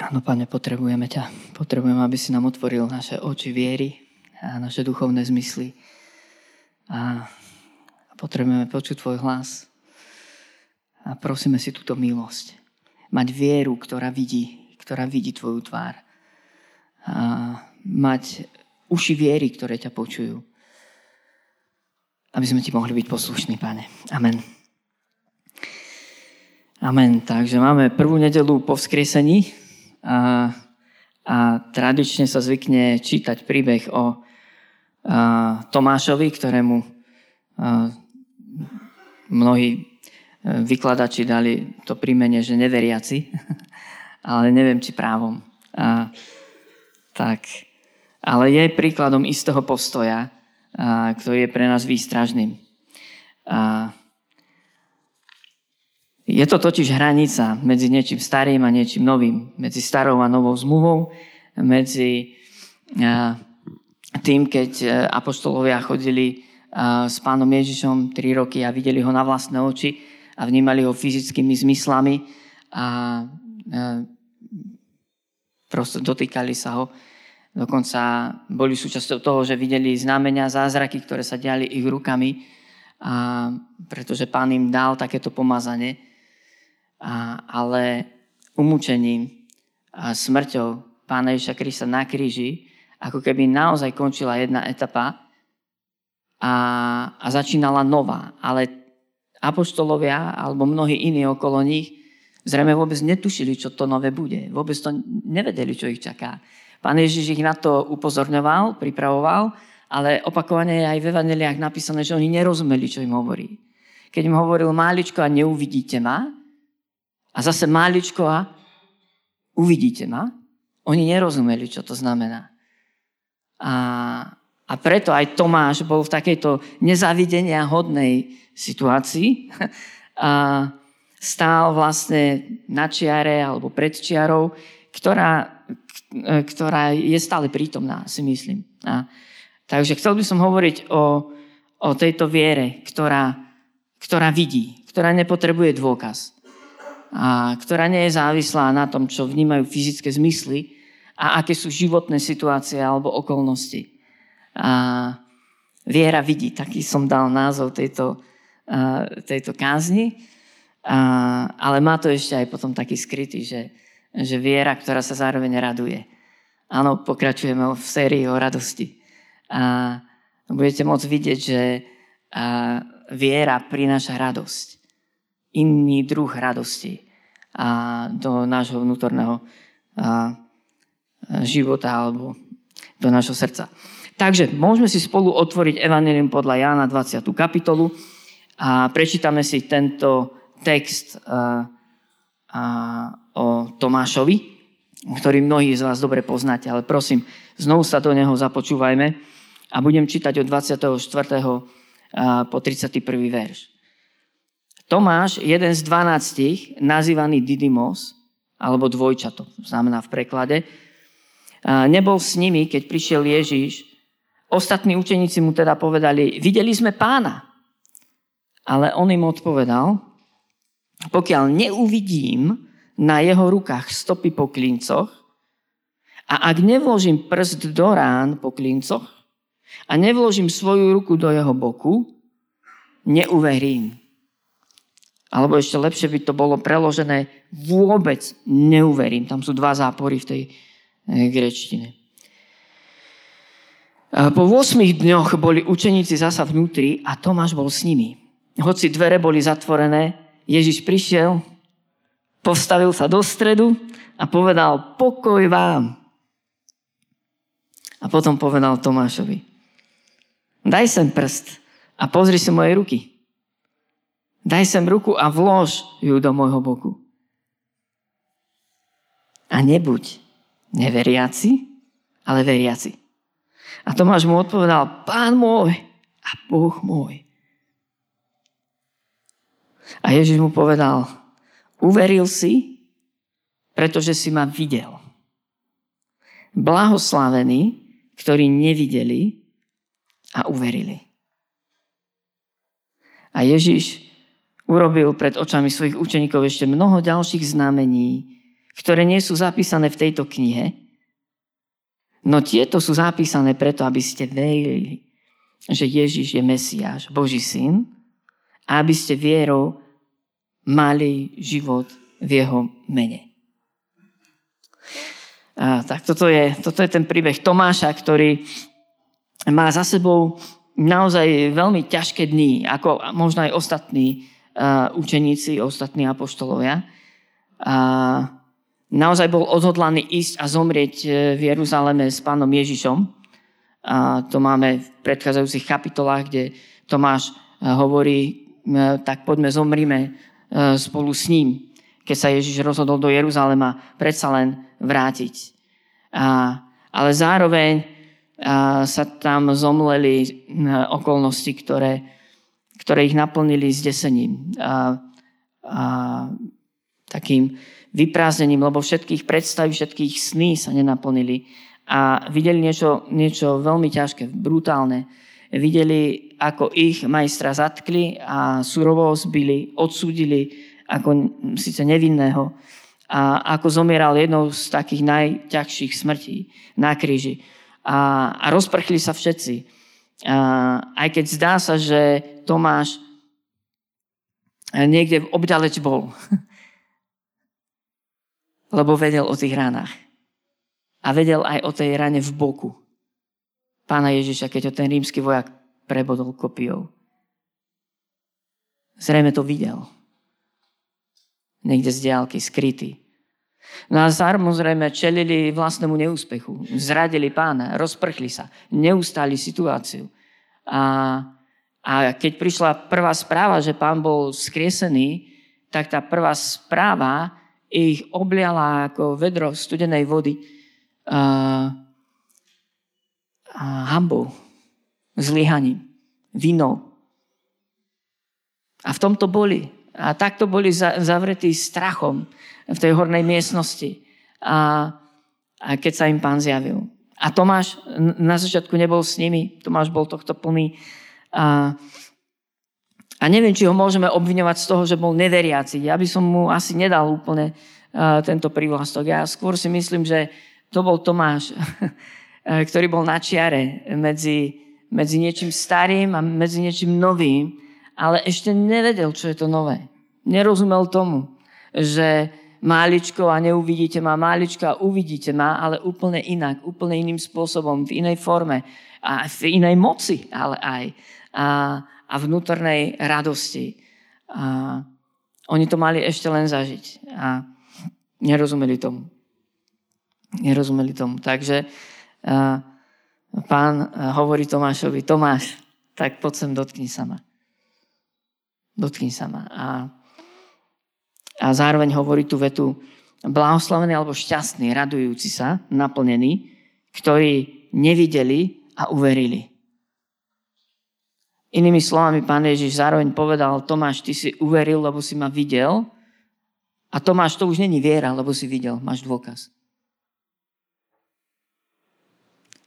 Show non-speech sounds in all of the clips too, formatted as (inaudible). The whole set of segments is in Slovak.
Áno, Pane, potrebujeme ťa. Potrebujeme, aby si nám otvoril naše oči viery a naše duchovné zmysly. A potrebujeme počuť Tvoj hlas. A prosíme si túto milosť. Mať vieru, ktorá vidí, ktorá vidí Tvoju tvár. A mať uši viery, ktoré ťa počujú. Aby sme Ti mohli byť poslušní, Pane. Amen. Amen. Takže máme prvú nedelu po vzkriesení a, a tradične sa zvykne čítať príbeh o a, Tomášovi, ktorému a, mnohí e, vykladači dali to prímenie, že neveriaci, (laughs) ale neviem, či právom. A, tak, ale je príkladom istého postoja, a, ktorý je pre nás výstražným. A, je to totiž hranica medzi niečím starým a niečím novým, medzi starou a novou zmluvou, medzi tým, keď e, apoštolovia chodili s pánom Ježišom 3 roky a videli ho na vlastné oči a vnímali ho fyzickými zmyslami a proste dotýkali sa ho. Dokonca boli súčasťou toho, že videli znamenia, zázraky, ktoré sa diali ich rukami, a pretože pán im dal takéto pomazanie ale umúčením a smrťou Pána Ježiša Krista na kríži, ako keby naozaj končila jedna etapa a, a začínala nová. Ale apoštolovia alebo mnohí iní okolo nich zrejme vôbec netušili, čo to nové bude. Vôbec to nevedeli, čo ich čaká. Pán Ježiš ich na to upozorňoval, pripravoval, ale opakovane je aj v evaneliách napísané, že oni nerozumeli, čo im hovorí. Keď im hovoril máličko a neuvidíte ma, a zase máličko a uvidíte ma. Oni nerozumeli, čo to znamená. A, a preto aj Tomáš bol v takejto nezavidenia hodnej situácii. (laughs) A stál vlastne na čiare alebo pred čiarou, ktorá, ktorá je stále prítomná, si myslím. A, takže chcel by som hovoriť o, o tejto viere, ktorá, ktorá vidí, ktorá nepotrebuje dôkaz a ktorá nie je závislá na tom, čo vnímajú fyzické zmysly a aké sú životné situácie alebo okolnosti. A viera vidí, taký som dal názov tejto, tejto kázni, a, ale má to ešte aj potom taký skrytý, že, že viera, ktorá sa zároveň raduje. Áno, pokračujeme v sérii o radosti. A budete môcť vidieť, že a, viera prináša radosť iný druh radosti a do nášho vnútorného života alebo do nášho srdca. Takže môžeme si spolu otvoriť Evangelium podľa Jána 20. kapitolu a prečítame si tento text o Tomášovi, ktorý mnohí z vás dobre poznáte, ale prosím, znovu sa do neho započúvajme a budem čítať od 24. po 31. verš. Tomáš, jeden z dvanáctich, nazývaný Didymos, alebo dvojčato, znamená v preklade, nebol s nimi, keď prišiel Ježíš. Ostatní učeníci mu teda povedali, videli sme pána. Ale on im odpovedal, pokiaľ neuvidím na jeho rukách stopy po klincoch a ak nevložím prst do rán po klincoch a nevložím svoju ruku do jeho boku, neuverím. Alebo ešte lepšie by to bolo preložené, vôbec neuverím. Tam sú dva zápory v tej eh, grečtine. Po 8 dňoch boli učeníci zasa vnútri a Tomáš bol s nimi. Hoci dvere boli zatvorené, Ježiš prišiel, postavil sa do stredu a povedal pokoj vám. A potom povedal Tomášovi, daj sem prst a pozri si moje ruky. Daj sem ruku a vlož ju do môjho boku. A nebuď neveriaci, ale veriaci. A Tomáš mu odpovedal, pán môj a Boh môj. A Ježiš mu povedal, uveril si, pretože si ma videl. Blahoslavení, ktorí nevideli a uverili. A Ježiš urobil pred očami svojich učeníkov ešte mnoho ďalších znamení, ktoré nie sú zapísané v tejto knihe, no tieto sú zapísané preto, aby ste verili, že Ježiš je Mesiáš, Boží syn, a aby ste vierou mali život v jeho mene. A, tak toto je, toto je ten príbeh Tomáša, ktorý má za sebou naozaj veľmi ťažké dni, ako možno aj ostatní uh, učeníci, ostatní apoštolovia. A naozaj bol odhodlaný ísť a zomrieť e, v Jeruzaleme s pánom Ježišom. A to máme v predchádzajúcich kapitolách, kde Tomáš e, hovorí, tak poďme zomrime spolu s ním, keď sa Ježiš rozhodol do Jeruzalema predsa len vrátiť. A, ale zároveň a sa tam zomleli okolnosti, ktoré, ktoré ich naplnili zdesením a, a takým vyprázdnením, lebo všetkých predstav, všetkých sní sa nenaplnili a videli niečo, niečo veľmi ťažké, brutálne. Videli, ako ich majstra zatkli a surovo zbili, odsúdili ako síce nevinného a ako zomieral jednou z takých najťažších smrtí na kríži a, a rozprchli sa všetci. A, aj keď zdá sa, že Tomáš niekde obďaleč bol. (laughs) Lebo vedel o tých ranách. A vedel aj o tej rane v boku. Pána Ježiša, keď ho ten rímsky vojak prebodol kopiou. Zrejme to videl. Niekde z diálky, skrytý. No a samozrejme čelili vlastnému neúspechu. Zradili pána, rozprchli sa, neustáli situáciu. A, a keď prišla prvá správa, že pán bol skriesený, tak tá prvá správa ich obliala ako vedro studenej vody a, a hambou, zlyhaním, vinou. A v tomto boli. A takto boli zavretí strachom v tej hornej miestnosti. A, a keď sa im pán zjavil. A Tomáš na začiatku nebol s nimi. Tomáš bol tohto plný. A, a neviem, či ho môžeme obviňovať z toho, že bol neveriaci. Ja by som mu asi nedal úplne a, tento prívlastok. Ja skôr si myslím, že to bol Tomáš, (laughs) ktorý bol na čiare medzi, medzi niečím starým a medzi niečím novým ale ešte nevedel, čo je to nové. Nerozumel tomu, že máličko a neuvidíte ma, máličko a uvidíte ma, ale úplne inak, úplne iným spôsobom, v inej forme a v inej moci, ale aj a, a vnútornej radosti. A oni to mali ešte len zažiť a nerozumeli tomu. Nerozumeli tomu. Takže a, pán hovorí Tomášovi, Tomáš, tak poď sem, dotkni sa ma. Dotkni sa ma. A, a zároveň hovorí tú vetu, blahoslavený alebo šťastný, radujúci sa, naplnený, ktorí nevideli a uverili. Inými slovami, pán Ježiš zároveň povedal, Tomáš, ty si uveril, lebo si ma videl. A Tomáš, to už není viera, lebo si videl, máš dôkaz.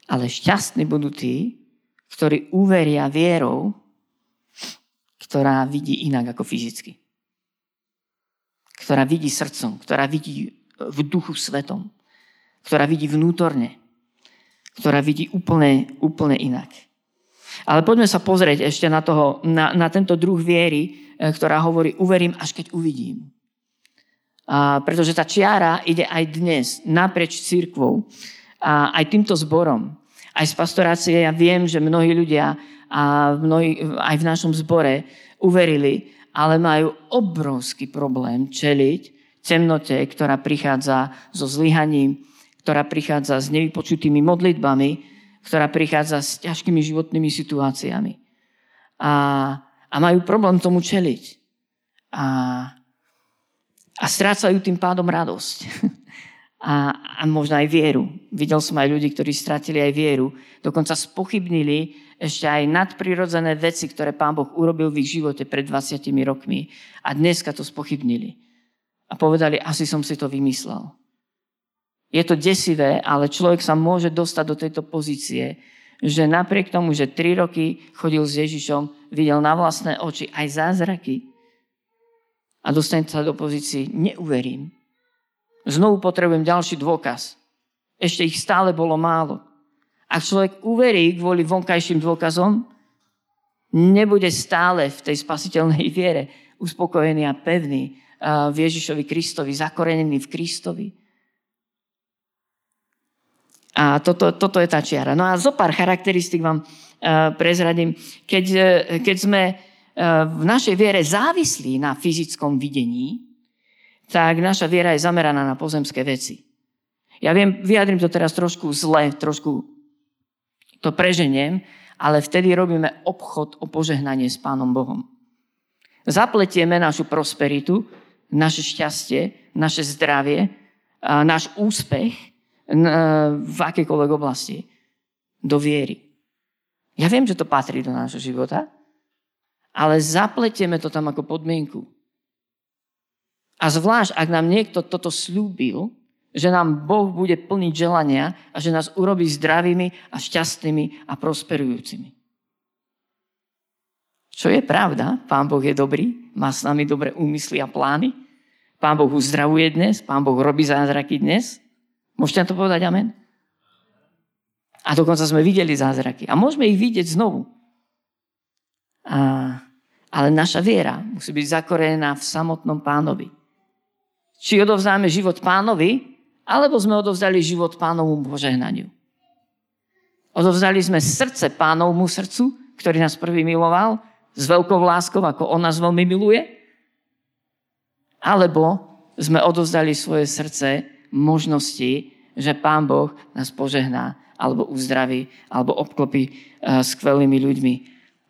Ale šťastní budú tí, ktorí uveria vierou, ktorá vidí inak ako fyzicky. Ktorá vidí srdcom, ktorá vidí v duchu svetom, ktorá vidí vnútorne, ktorá vidí úplne, úplne inak. Ale poďme sa pozrieť ešte na, toho, na, na tento druh viery, e, ktorá hovorí, uverím, až keď uvidím. A, pretože tá čiara ide aj dnes naprieč církvou a aj týmto zborom. Aj z pastorácie ja viem, že mnohí ľudia a mnohí, aj v našom zbore uverili, ale majú obrovský problém čeliť temnote, ktorá prichádza so zlyhaním, ktorá prichádza s nevypočutými modlitbami, ktorá prichádza s ťažkými životnými situáciami. A, a majú problém tomu čeliť. A, a strácajú tým pádom radosť. (laughs) A, a možno aj vieru. Videl som aj ľudí, ktorí stratili aj vieru. Dokonca spochybnili ešte aj nadprirodzené veci, ktoré Pán Boh urobil v ich živote pred 20 rokmi. A dneska to spochybnili. A povedali, asi som si to vymyslel. Je to desivé, ale človek sa môže dostať do tejto pozície, že napriek tomu, že 3 roky chodil s Ježišom, videl na vlastné oči aj zázraky a dostane sa do pozície, neuverím. Znovu potrebujem ďalší dôkaz. Ešte ich stále bolo málo. Ak človek uverí kvôli vonkajším dôkazom, nebude stále v tej spasiteľnej viere uspokojený a pevný v Ježišovi Kristovi, zakorenený v Kristovi. A toto, toto je tá čiara. No a zo pár charakteristik vám prezradím. Keď, e, keď sme e, v našej viere závislí na fyzickom videní, tak naša viera je zameraná na pozemské veci. Ja viem, vyjadrím to teraz trošku zle, trošku to preženiem, ale vtedy robíme obchod o požehnanie s Pánom Bohom. Zapletieme našu prosperitu, naše šťastie, naše zdravie, náš úspech v akékoľvek oblasti do viery. Ja viem, že to patrí do nášho života, ale zapletieme to tam ako podmienku. A zvlášť, ak nám niekto toto slúbil, že nám Boh bude plniť želania a že nás urobí zdravými a šťastnými a prosperujúcimi. Čo je pravda, Pán Boh je dobrý, má s nami dobré úmysly a plány. Pán Boh uzdravuje dnes, Pán Boh robí zázraky dnes. Môžete na to povedať amen? A dokonca sme videli zázraky. A môžeme ich vidieť znovu. A, ale naša viera musí byť zakorená v samotnom pánovi. Či odovzdáme život pánovi, alebo sme odovzdali život pánovmu požehnaniu. Odovzdali sme srdce pánovmu srdcu, ktorý nás prvý miloval, s veľkou láskou, ako on nás veľmi miluje, alebo sme odovzdali svoje srdce možnosti, že Pán Boh nás požehná, alebo uzdraví, alebo obklopí uh, skvelými ľuďmi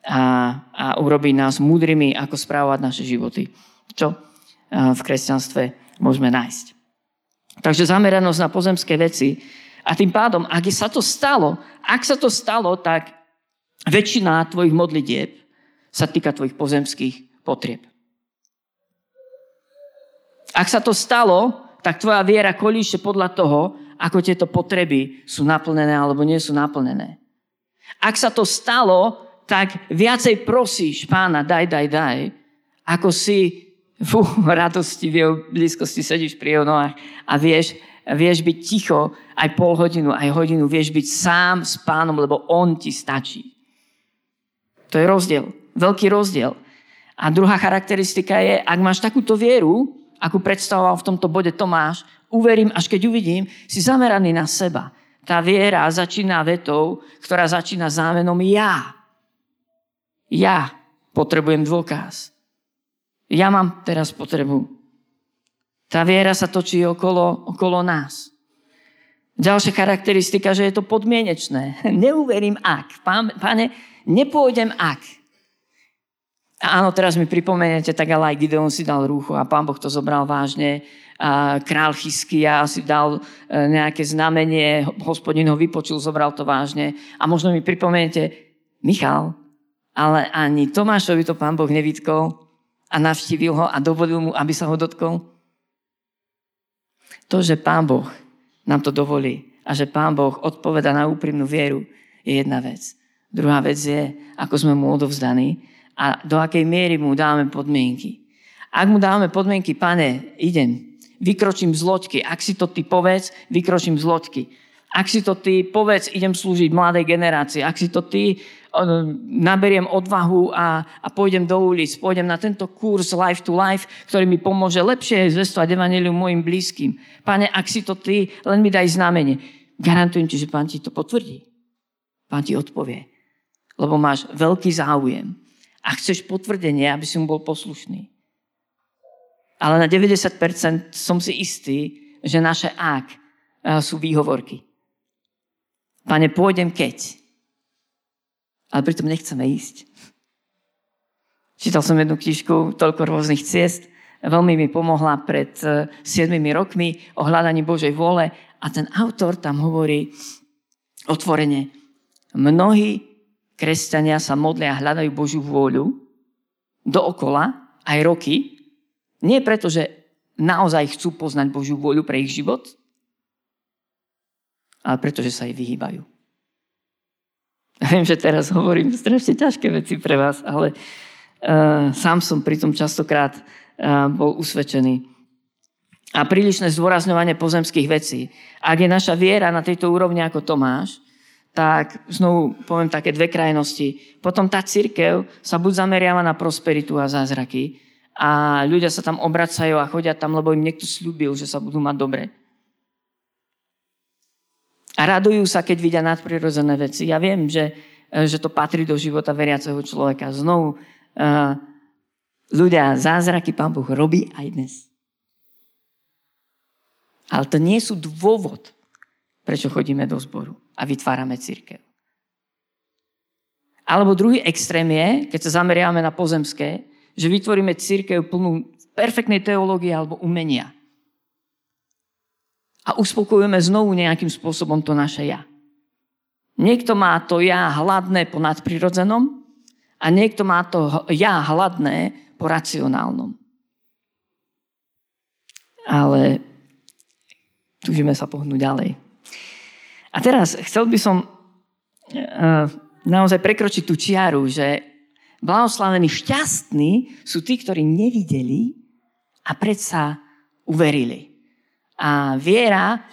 a, a urobí nás múdrymi, ako správovať naše životy. Čo uh, v kresťanstve môžeme nájsť. Takže zameranosť na pozemské veci. A tým pádom, ak sa to stalo, ak sa to stalo, tak väčšina tvojich modlitieb sa týka tvojich pozemských potrieb. Ak sa to stalo, tak tvoja viera kolíše podľa toho, ako tieto potreby sú naplnené alebo nie sú naplnené. Ak sa to stalo, tak viacej prosíš pána, daj, daj, daj, ako si fú, (laughs) radosti v jeho blízkosti sedíš pri jeho nohách a vieš, vieš byť ticho aj pol hodinu, aj hodinu, vieš byť sám s pánom, lebo on ti stačí. To je rozdiel, veľký rozdiel. A druhá charakteristika je, ak máš takúto vieru, akú predstavoval v tomto bode Tomáš, uverím, až keď uvidím, si zameraný na seba. Tá viera začína vetou, ktorá začína zámenom ja. Ja potrebujem dôkaz. Ja mám teraz potrebu. Tá viera sa točí okolo, okolo nás. Ďalšia charakteristika, že je to podmienečné. (laughs) Neuverím ak. Pane, nepôjdem ak. Áno, teraz mi pripomeniete, tak ale aj Gideon si dal rúcho a pán Boh to zobral vážne. A král Chyskia si dal e, nejaké znamenie, hospodin ho vypočul, zobral to vážne. A možno mi pripomeniete, Michal, ale ani Tomášovi to pán Boh nevytkol a navštívil ho a dovolil mu, aby sa ho dotkol? To, že Pán Boh nám to dovolí a že Pán Boh odpoveda na úprimnú vieru, je jedna vec. Druhá vec je, ako sme mu odovzdaní a do akej miery mu dáme podmienky. Ak mu dáme podmienky, pane, idem, vykročím z loďky. Ak si to ty povedz, vykročím z loďky. Ak si to ty povedz, idem slúžiť mladej generácii. Ak si to ty naberiem odvahu a, a pôjdem do ulic, pôjdem na tento kurz Life to Life, ktorý mi pomôže lepšie zvestovať evanelium mojim blízkym. Pane, ak si to ty, len mi daj znamenie. Garantujem ti, že pán ti to potvrdí. Pán ti odpovie. Lebo máš veľký záujem. A chceš potvrdenie, aby si mu bol poslušný. Ale na 90% som si istý, že naše ak sú výhovorky. Pane, pôjdem keď ale pritom nechceme ísť. Čítal som jednu knižku, toľko rôznych ciest, veľmi mi pomohla pred 7 e, rokmi o hľadaní Božej vôle a ten autor tam hovorí otvorene, mnohí kresťania sa modlia a hľadajú Božiu vôľu dookola, aj roky, nie preto, že naozaj chcú poznať Božiu vôľu pre ich život, ale preto, že sa jej vyhýbajú. Viem, že teraz hovorím strašne ťažké veci pre vás, ale uh, sám som pri tom častokrát uh, bol usvedčený. a prílišné zdôrazňovanie pozemských vecí. Ak je naša viera na tejto úrovni ako Tomáš, tak znovu poviem také dve krajnosti. Potom tá církev sa buď zameriava na prosperitu a zázraky a ľudia sa tam obracajú a chodia tam, lebo im niekto slúbil, že sa budú mať dobre. A radujú sa, keď vidia nadprirodzené veci. Ja viem, že, že to patrí do života veriaceho človeka. Znovu, uh, ľudia, zázraky Pán Boh robí aj dnes. Ale to nie sú dôvod, prečo chodíme do zboru a vytvárame církev. Alebo druhý extrém je, keď sa zameriame na pozemské, že vytvoríme církev plnú perfektnej teológie alebo umenia. A uspokojujeme znovu nejakým spôsobom to naše ja. Niekto má to ja hladné po nadprirodzenom a niekto má to ja hladné po racionálnom. Ale túžime sa pohnúť ďalej. A teraz chcel by som uh, naozaj prekročiť tú čiaru, že blahoslavení šťastní sú tí, ktorí nevideli a predsa uverili. A viera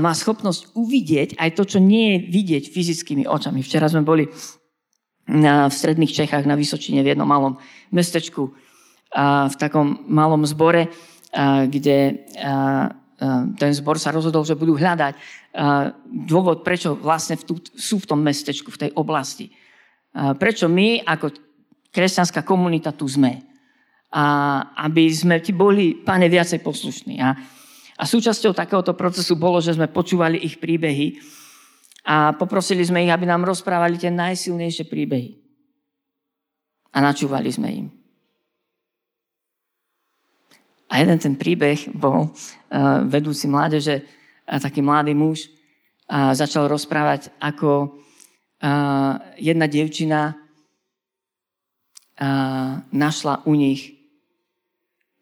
má schopnosť uvidieť aj to, čo nie je vidieť fyzickými očami. Včera sme boli v stredných Čechách na Vysočine v jednom malom mestečku, v takom malom zbore, kde ten zbor sa rozhodol, že budú hľadať ehm, dôvod, prečo vlastne sú v tom mestečku, v tej oblasti. Ehm, prečo my ako kresťanská komunita tu sme. A aby sme ti boli, páne, viacej poslušní. A, a súčasťou takéhoto procesu bolo, že sme počúvali ich príbehy a poprosili sme ich, aby nám rozprávali tie najsilnejšie príbehy. A načúvali sme im. A jeden ten príbeh bol uh, vedúci mládeže, taký mladý muž, uh, začal rozprávať, ako uh, jedna devčina uh, našla u nich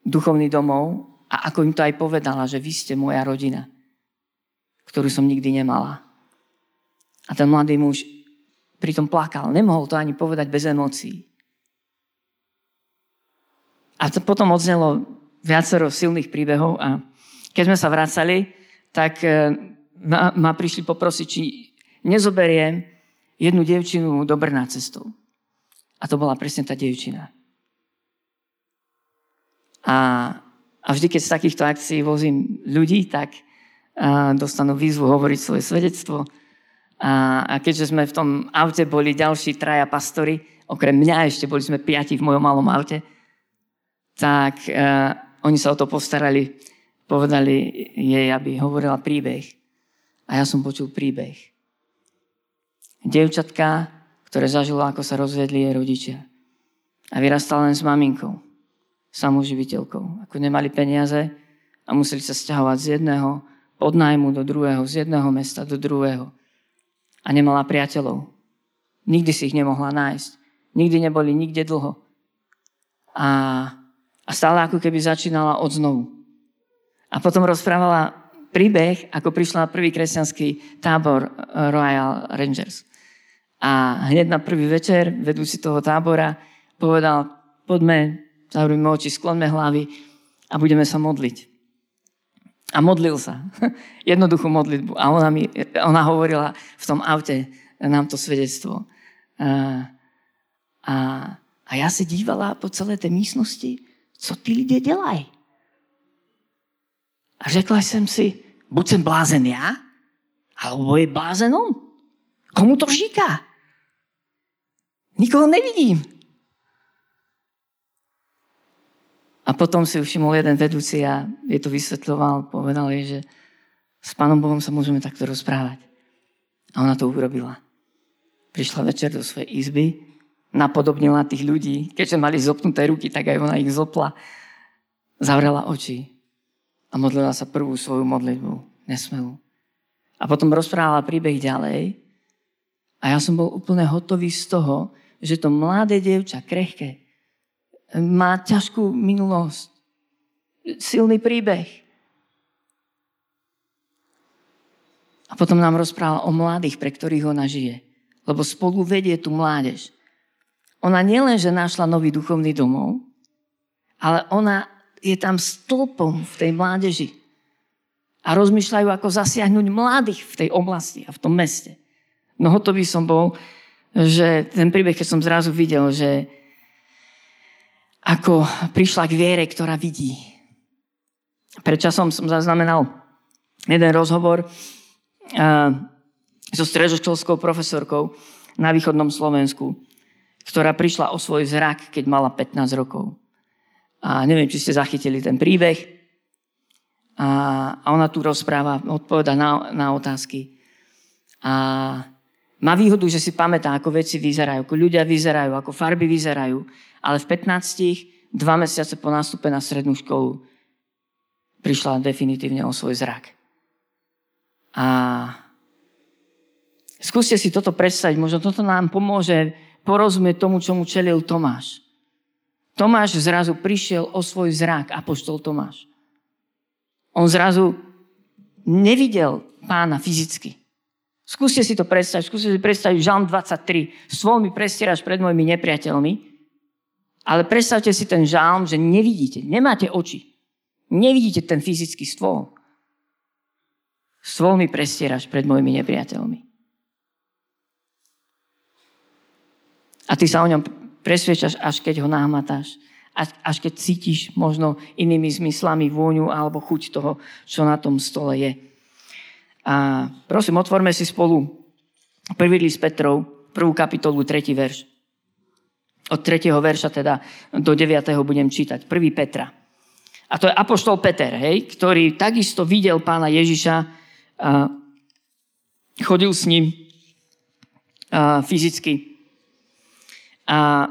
duchovný domov a ako im to aj povedala, že vy ste moja rodina, ktorú som nikdy nemala. A ten mladý muž pritom plakal. Nemohol to ani povedať bez emócií. A to potom odznelo viacero silných príbehov a keď sme sa vracali, tak e, ma, ma prišli poprosiť, či nezoberiem jednu devčinu do Brna cestou. A to bola presne tá devčina. A, a vždy, keď z takýchto akcií vozím ľudí, tak a, dostanú výzvu hovoriť svoje svedectvo. A, a keďže sme v tom aute boli ďalší traja pastory, okrem mňa ešte boli sme piati v mojom malom aute, tak a, oni sa o to postarali, povedali jej, aby hovorila príbeh. A ja som počul príbeh. Devčatka, ktoré zažilo, ako sa rozvedli jej rodičia. A vyrastala len s maminkou, samoživiteľkou. Ako nemali peniaze a museli sa stiahovať z jedného podnájmu do druhého, z jedného mesta do druhého. A nemala priateľov. Nikdy si ich nemohla nájsť. Nikdy neboli nikde dlho. A a stále ako keby začínala od znovu. A potom rozprávala príbeh, ako prišla na prvý kresťanský tábor eh, Royal Rangers. A hneď na prvý večer vedúci toho tábora povedal, poďme, zavrime oči, sklonme hlavy a budeme sa modliť. A modlil sa. (laughs) Jednoduchú modlitbu. A ona, mi, ona hovorila v tom aute nám to svedectvo. A, a, a ja si dívala po celé tej místnosti co ty lidé dělají? A řekla jsem si, buď jsem blázen já, alebo je blázen on. Komu to říká? Nikoho nevidím. A potom si všimol jeden vedúci a je to vysvetľoval, povedal jej, že s Pánom Bohom sa môžeme takto rozprávať. A ona to urobila. Prišla večer do svojej izby napodobnila tých ľudí. Keďže mali zopnuté ruky, tak aj ona ich zopla. Zavrela oči a modlila sa prvú svoju modlitbu, nesmelú. A potom rozprávala príbeh ďalej a ja som bol úplne hotový z toho, že to mladé dievča, krehké, má ťažkú minulosť, silný príbeh. A potom nám rozprávala o mladých, pre ktorých ona žije. Lebo spolu vedie tú mládež. Ona nielenže našla nový duchovný domov, ale ona je tam stĺpom v tej mládeži. A rozmýšľajú, ako zasiahnuť mladých v tej oblasti a v tom meste. No hotový som bol, že ten príbeh, keď som zrazu videl, že ako prišla k viere, ktorá vidí. Pred časom som zaznamenal jeden rozhovor uh, so stredoškolskou profesorkou na východnom Slovensku, ktorá prišla o svoj zrak, keď mala 15 rokov. A neviem, či ste zachytili ten príbeh. A, ona tu rozpráva, odpoveda na, na otázky. A má výhodu, že si pamätá, ako veci vyzerajú, ako ľudia vyzerajú, ako farby vyzerajú. Ale v 15, dva mesiace po nástupe na strednú školu prišla definitívne o svoj zrak. A skúste si toto predstaviť, možno toto nám pomôže porozumieť tomu, čomu čelil Tomáš. Tomáš zrazu prišiel o svoj zrak, apoštol Tomáš. On zrazu nevidel pána fyzicky. Skúste si to predstaviť. Skúste si predstaviť Žalm 23. Svoj mi prestieraš pred mojimi nepriateľmi. Ale predstavte si ten žalm, že nevidíte, nemáte oči. Nevidíte ten fyzický stôl. Stôl mi prestieraš pred mojimi nepriateľmi. A ty sa o ňom presviečaš, až keď ho námatáš. Až keď cítiš možno inými zmyslami vôňu alebo chuť toho, čo na tom stole je. A prosím, otvorme si spolu prvý list Petrov, prvú kapitolu, tretí verš. Od tretieho verša teda do deviatého budem čítať. Prvý Petra. A to je Apoštol Peter, hej, ktorý takisto videl pána Ježiša, a chodil s ním a fyzicky. A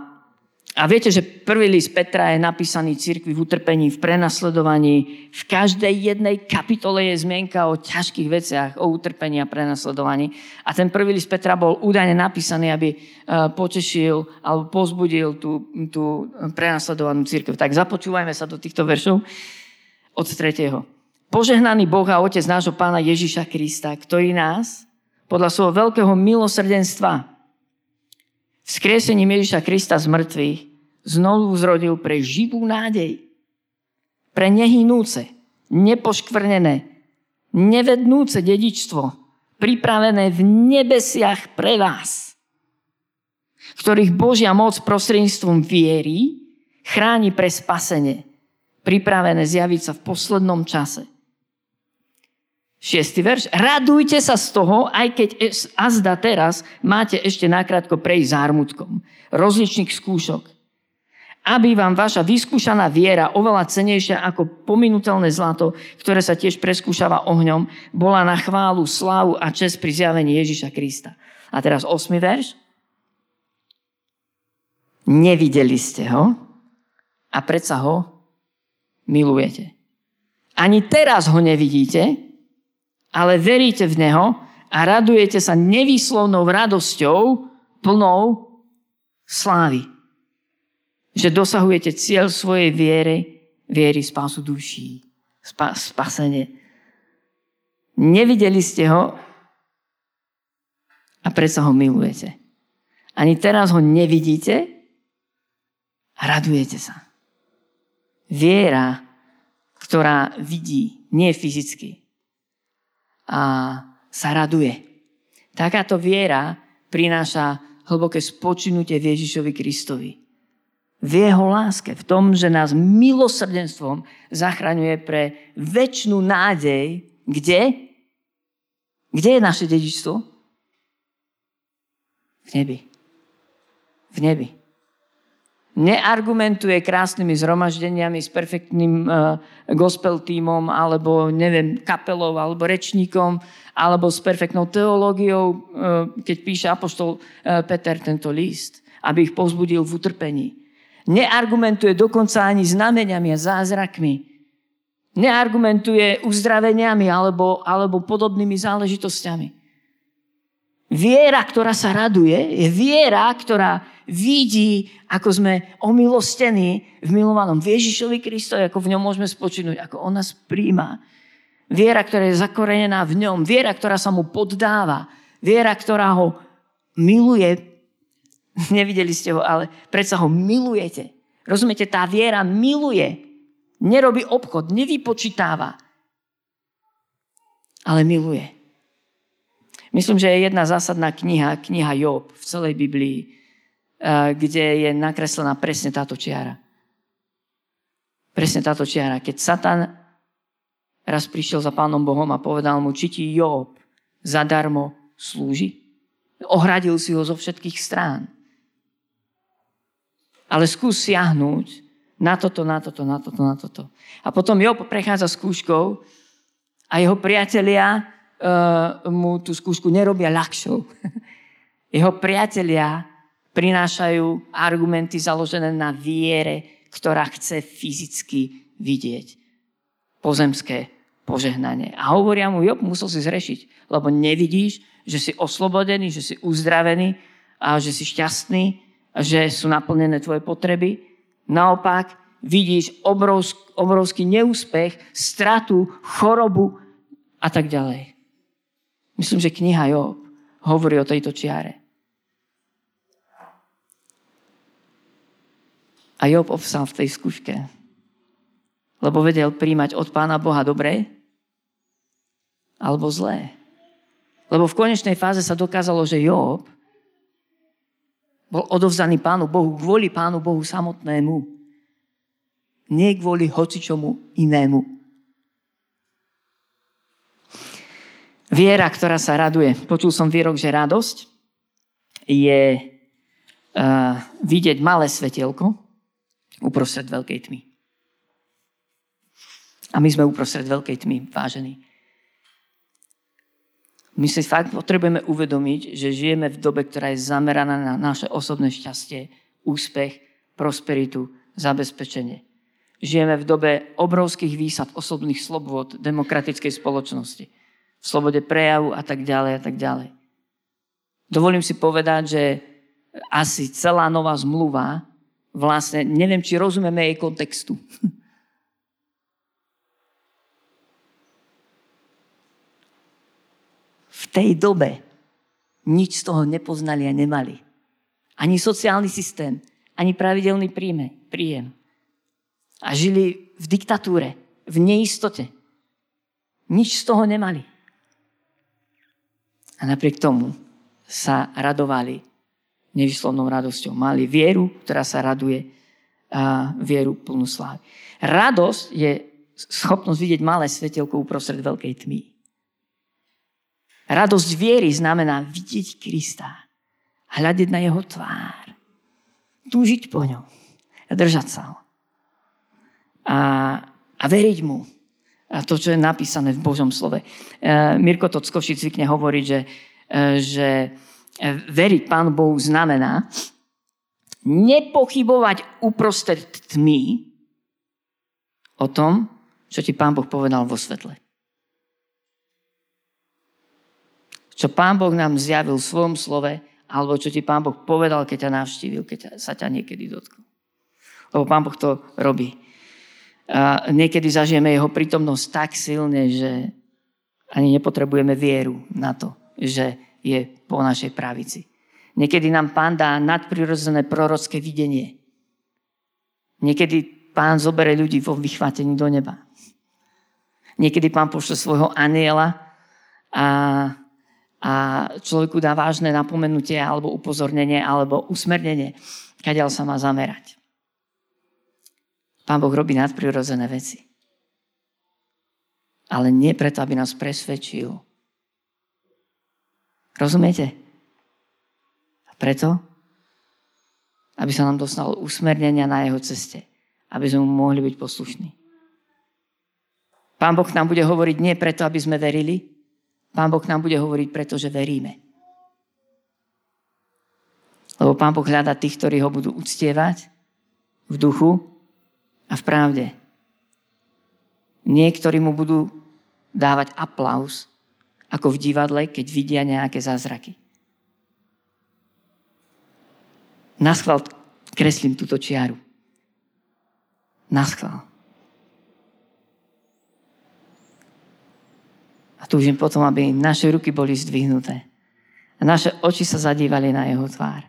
a viete, že prvý list Petra je napísaný cirkvi v utrpení, v prenasledovaní. V každej jednej kapitole je zmienka o ťažkých veciach, o utrpení a prenasledovaní. A ten prvý list Petra bol údajne napísaný, aby e, potešil alebo pozbudil tú, tú prenasledovanú církev. Tak započúvajme sa do týchto veršov od tretieho. Požehnaný Boh a Otec nášho Pána Ježiša Krista, ktorý nás podľa svojho veľkého milosrdenstva vzkriesením Ježiša Krista z mŕtvych znovu zrodil pre živú nádej. Pre nehynúce, nepoškvrnené, nevednúce dedičstvo, pripravené v nebesiach pre vás, ktorých Božia moc prostredníctvom viery chráni pre spasenie, pripravené zjaviť sa v poslednom čase. Šiestý verš. Radujte sa z toho, aj keď azda teraz máte ešte nakrátko prejsť zármutkom rozličných skúšok. Aby vám vaša vyskúšaná viera, oveľa cenejšia ako pominutelné zlato, ktoré sa tiež preskúšava ohňom, bola na chválu, slávu a čest pri zjavení Ježiša Krista. A teraz osmi verš. Nevideli ste ho a predsa ho milujete. Ani teraz ho nevidíte, ale veríte v Neho a radujete sa nevýslovnou radosťou plnou slávy. Že dosahujete cieľ svojej viery, viery spásu duší, spasenie. Nevideli ste ho a predsa ho milujete. Ani teraz ho nevidíte a radujete sa. Viera, ktorá vidí, nie fyzicky, a sa raduje. Takáto viera prináša hlboké spočinutie v Ježišovi Kristovi. V jeho láske, v tom, že nás milosrdenstvom zachraňuje pre väčšinu nádej. Kde? Kde je naše dedičstvo? V nebi. V nebi neargumentuje krásnymi zhromaždeniami s perfektným uh, gospel tímom alebo neviem, kapelou alebo rečníkom alebo s perfektnou teológiou, uh, keď píše apoštol uh, Peter tento list, aby ich povzbudil v utrpení. Neargumentuje dokonca ani znameniami a zázrakmi. Neargumentuje uzdraveniami alebo, alebo podobnými záležitosťami. Viera, ktorá sa raduje, je viera, ktorá vidí, ako sme omilostení v milovanom Ježišovi Kristovi, ako v ňom môžeme spočinúť, ako on nás príjma. Viera, ktorá je zakorenená v ňom. Viera, ktorá sa mu poddáva. Viera, ktorá ho miluje. (laughs) Nevideli ste ho, ale predsa ho milujete. Rozumiete, tá viera miluje. Nerobí obchod, nevypočítáva, ale miluje. Myslím, že je jedna zásadná kniha, kniha Job v celej Biblii, kde je nakreslená presne táto čiara. Presne táto čiara. Keď Satan raz prišiel za pánom Bohom a povedal mu, či ti Job zadarmo slúži. Ohradil si ho zo všetkých strán. Ale skús siahnuť na toto, na toto, na toto, na toto. A potom Job prechádza skúškou a jeho priatelia uh, mu tú skúšku nerobia ľahšou. (laughs) jeho priatelia prinášajú argumenty založené na viere, ktorá chce fyzicky vidieť pozemské požehnanie. A hovoria mu, Job, musel si zrešiť, lebo nevidíš, že si oslobodený, že si uzdravený a že si šťastný, že sú naplnené tvoje potreby. Naopak, vidíš obrovsk, obrovský neúspech, stratu, chorobu a tak ďalej. Myslím, že kniha Job hovorí o tejto čiare. A Job obsal v tej skúške, lebo vedel príjmať od Pána Boha dobré alebo zlé. Lebo v konečnej fáze sa dokázalo, že Job bol odovzdaný Pánu Bohu kvôli Pánu Bohu samotnému. Nie kvôli hocičomu inému. Viera, ktorá sa raduje. Počul som výrok, že radosť je uh, vidieť malé svetielko uprostred veľkej tmy. A my sme uprostred veľkej tmy, vážení. My si fakt potrebujeme uvedomiť, že žijeme v dobe, ktorá je zameraná na naše osobné šťastie, úspech, prosperitu, zabezpečenie. Žijeme v dobe obrovských výsad osobných slobod demokratickej spoločnosti. V slobode prejavu a tak ďalej a tak ďalej. Dovolím si povedať, že asi celá nová zmluva, vlastne neviem, či rozumieme jej kontextu. v tej dobe nič z toho nepoznali a nemali. Ani sociálny systém, ani pravidelný príjme, príjem. A žili v diktatúre, v neistote. Nič z toho nemali. A napriek tomu sa radovali nevyslovnou radosťou. Mali vieru, ktorá sa raduje a vieru plnú slávy. Radosť je schopnosť vidieť malé svetelko uprostred veľkej tmy. Radosť viery znamená vidieť Krista, hľadiť na jeho tvár, túžiť po ňom a držať sa ho. A, a veriť mu. A to, čo je napísané v Božom slove. E, Mirko Tockoši zvykne hovoriť, že, e, že veriť Pánu Bohu znamená nepochybovať uprostred tmy o tom, čo ti Pán Boh povedal vo svetle. čo Pán Boh nám zjavil v svojom slove, alebo čo ti Pán Boh povedal, keď ťa navštívil, keď sa ťa niekedy dotkol. Lebo Pán Boh to robí. A niekedy zažijeme jeho prítomnosť tak silne, že ani nepotrebujeme vieru na to, že je po našej pravici. Niekedy nám Pán dá nadprirodzené prorocké videnie. Niekedy Pán zobere ľudí vo vychvátení do neba. Niekedy Pán pošle svojho aniela a a človeku dá vážne napomenutie alebo upozornenie alebo usmernenie, kadiaľ sa má zamerať. Pán Boh robí nadprirodzené veci. Ale nie preto, aby nás presvedčil. Rozumiete? A preto, aby sa nám dostalo usmernenia na jeho ceste. Aby sme mu mohli byť poslušní. Pán Boh nám bude hovoriť nie preto, aby sme verili, Pán Boh nám bude hovoriť, pretože veríme. Lebo Pán Boh hľada tých, ktorí ho budú uctievať v duchu a v pravde. Niektorí mu budú dávať aplaus, ako v divadle, keď vidia nejaké zázraky. Naschval kreslím túto čiaru. Naschval. A túžim potom, aby naše ruky boli zdvihnuté. A naše oči sa zadívali na jeho tvár.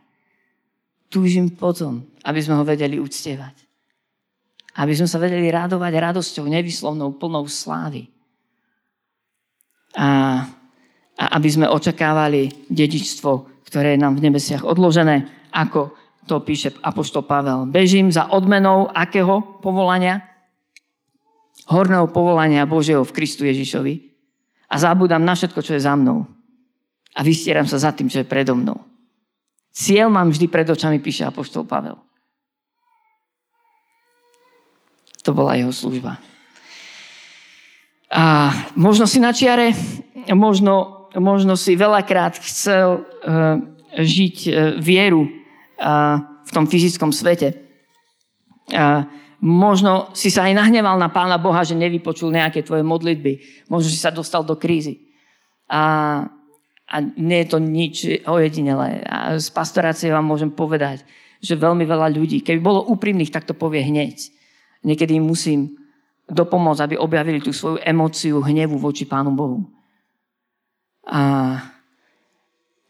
Túžim potom, aby sme ho vedeli uctievať. Aby sme sa vedeli radovať radosťou nevyslovnou, plnou slávy. A, a aby sme očakávali dedičstvo, ktoré je nám v nebesiach odložené, ako to píše Apoštol Pavel. Bežím za odmenou akého povolania? Horného povolania Božieho v Kristu Ježišovi. A zabúdam na všetko, čo je za mnou. A vystieram sa za tým, čo je predo mnou. Cieľ mám vždy pred očami, píše Apoštol Pavel. To bola jeho služba. A možno si na čiare, možno, možno si veľakrát chcel uh, žiť uh, vieru uh, v tom fyzickom svete. Uh, možno si sa aj nahneval na Pána Boha, že nevypočul nejaké tvoje modlitby. Možno si sa dostal do krízy. A, a nie je to nič ojedinelé. A z pastorácie vám môžem povedať, že veľmi veľa ľudí, keby bolo úprimných, tak to povie hneď. Niekedy musím dopomôcť, aby objavili tú svoju emóciu hnevu voči Pánu Bohu. A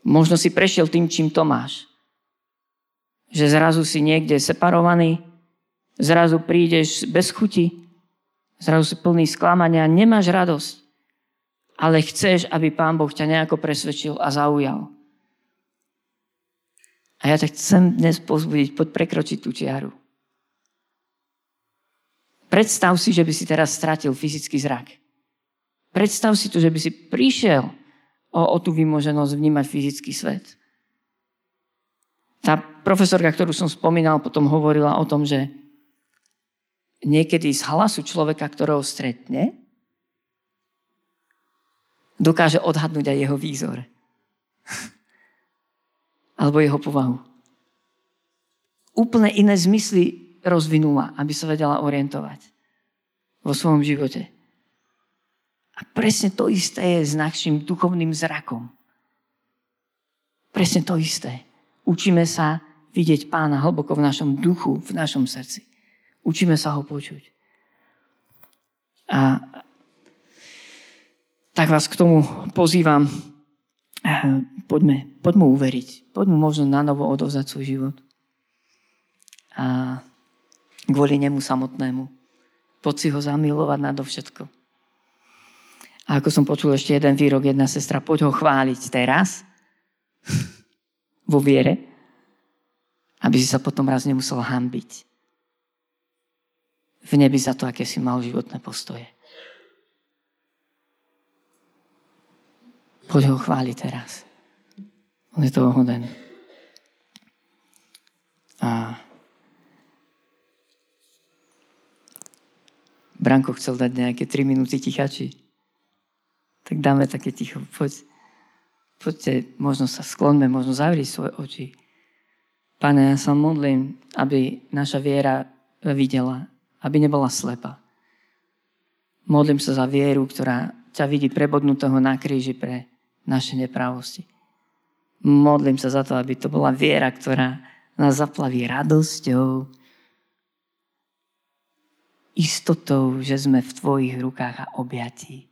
možno si prešiel tým, čím to máš. Že zrazu si niekde separovaný, zrazu prídeš bez chuti, zrazu si plný sklamania, nemáš radosť, ale chceš, aby Pán Boh ťa nejako presvedčil a zaujal. A ja ťa chcem dnes pozbudiť, poď prekročiť tú čiaru. Predstav si, že by si teraz stratil fyzický zrak. Predstav si to, že by si prišiel o, o tú vymoženosť vnímať fyzický svet. Tá profesorka, ktorú som spomínal, potom hovorila o tom, že niekedy z hlasu človeka, ktorého stretne, dokáže odhadnúť aj jeho výzor. (laughs) Alebo jeho povahu. Úplne iné zmysly rozvinula, aby sa vedela orientovať vo svojom živote. A presne to isté je s našim duchovným zrakom. Presne to isté. Učíme sa vidieť pána hlboko v našom duchu, v našom srdci. Učíme sa ho počuť. A tak vás k tomu pozývam. Poďme, poďme uveriť. Poďme možno na novo odovzať svoj život. A kvôli nemu samotnému. Poď si ho zamilovať nadovšetko. A ako som počul ešte jeden výrok, jedna sestra, poď ho chváliť teraz, (laughs) vo viere, aby si sa potom raz nemusel hambiť v nebi za to, aké si mal životné postoje. Poď ho chváliť teraz. On je toho hoden. A Branko chcel dať nejaké 3 minúty tichači. Tak dáme také ticho. Poď, poďte, možno sa sklonme, možno zavrieť svoje oči. Pane, ja sa modlím, aby naša viera videla, aby nebola slepa. Modlím sa za vieru, ktorá ťa vidí prebodnutého na kríži pre naše nepravosti. Modlím sa za to, aby to bola viera, ktorá nás zaplaví radosťou, istotou, že sme v tvojich rukách a objatí.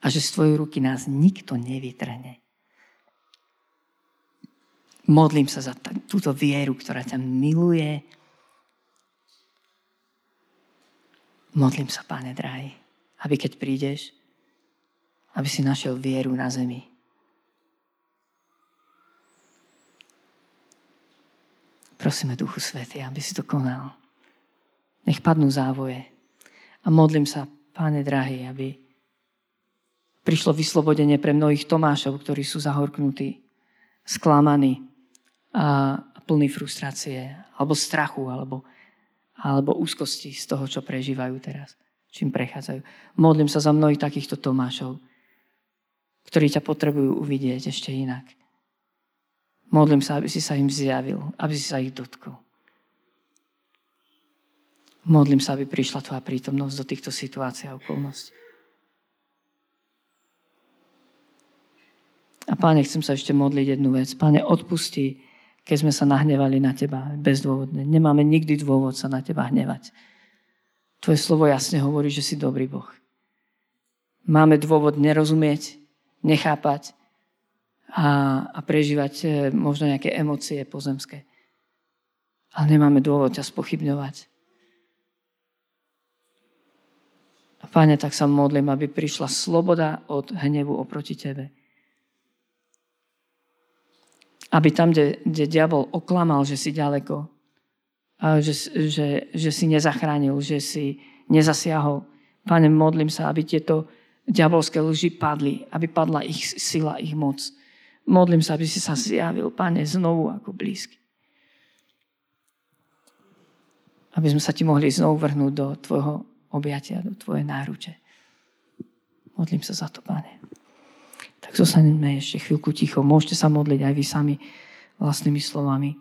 A že z tvojej ruky nás nikto nevytrhne. Modlím sa za t- túto vieru, ktorá ťa miluje. Modlím sa, Pane drahý, aby keď prídeš, aby si našiel vieru na zemi. Prosíme Duchu Svety, aby si to konal. Nech padnú závoje. A modlím sa, Páne drahý, aby prišlo vyslobodenie pre mnohých Tomášov, ktorí sú zahorknutí, sklamaní a plní frustrácie, alebo strachu, alebo, alebo úzkosti z toho, čo prežívajú teraz, čím prechádzajú. Modlím sa za mnohých takýchto Tomášov, ktorí ťa potrebujú uvidieť ešte inak. Modlím sa, aby si sa im zjavil, aby si sa ich dotkol. Modlím sa, aby prišla tvoja prítomnosť do týchto situácií a okolností. A páne, chcem sa ešte modliť jednu vec. Páne, odpusti, keď sme sa nahnevali na teba bezdôvodne. Nemáme nikdy dôvod sa na teba hnevať. Tvoje slovo jasne hovorí, že si dobrý Boh. Máme dôvod nerozumieť, nechápať a, a prežívať eh, možno nejaké emócie pozemské. Ale nemáme dôvod ťa spochybňovať A Pane, tak sa modlím, aby prišla sloboda od hnevu oproti Tebe. Aby tam, kde, kde diabol oklamal, že si ďaleko, a že, že, že si nezachránil, že si nezasiahol. Pane, modlím sa, aby tieto diabolské lži padli, aby padla ich sila, ich moc. Modlím sa, aby si sa zjavil, Pane, znovu ako blízky. Aby sme sa ti mohli znovu vrhnúť do tvojho objatia, do tvojej náruče. Modlím sa za to, Pane. Tak zostaneme ešte chvíľku ticho. Môžete sa modliť aj vy sami vlastnými slovami.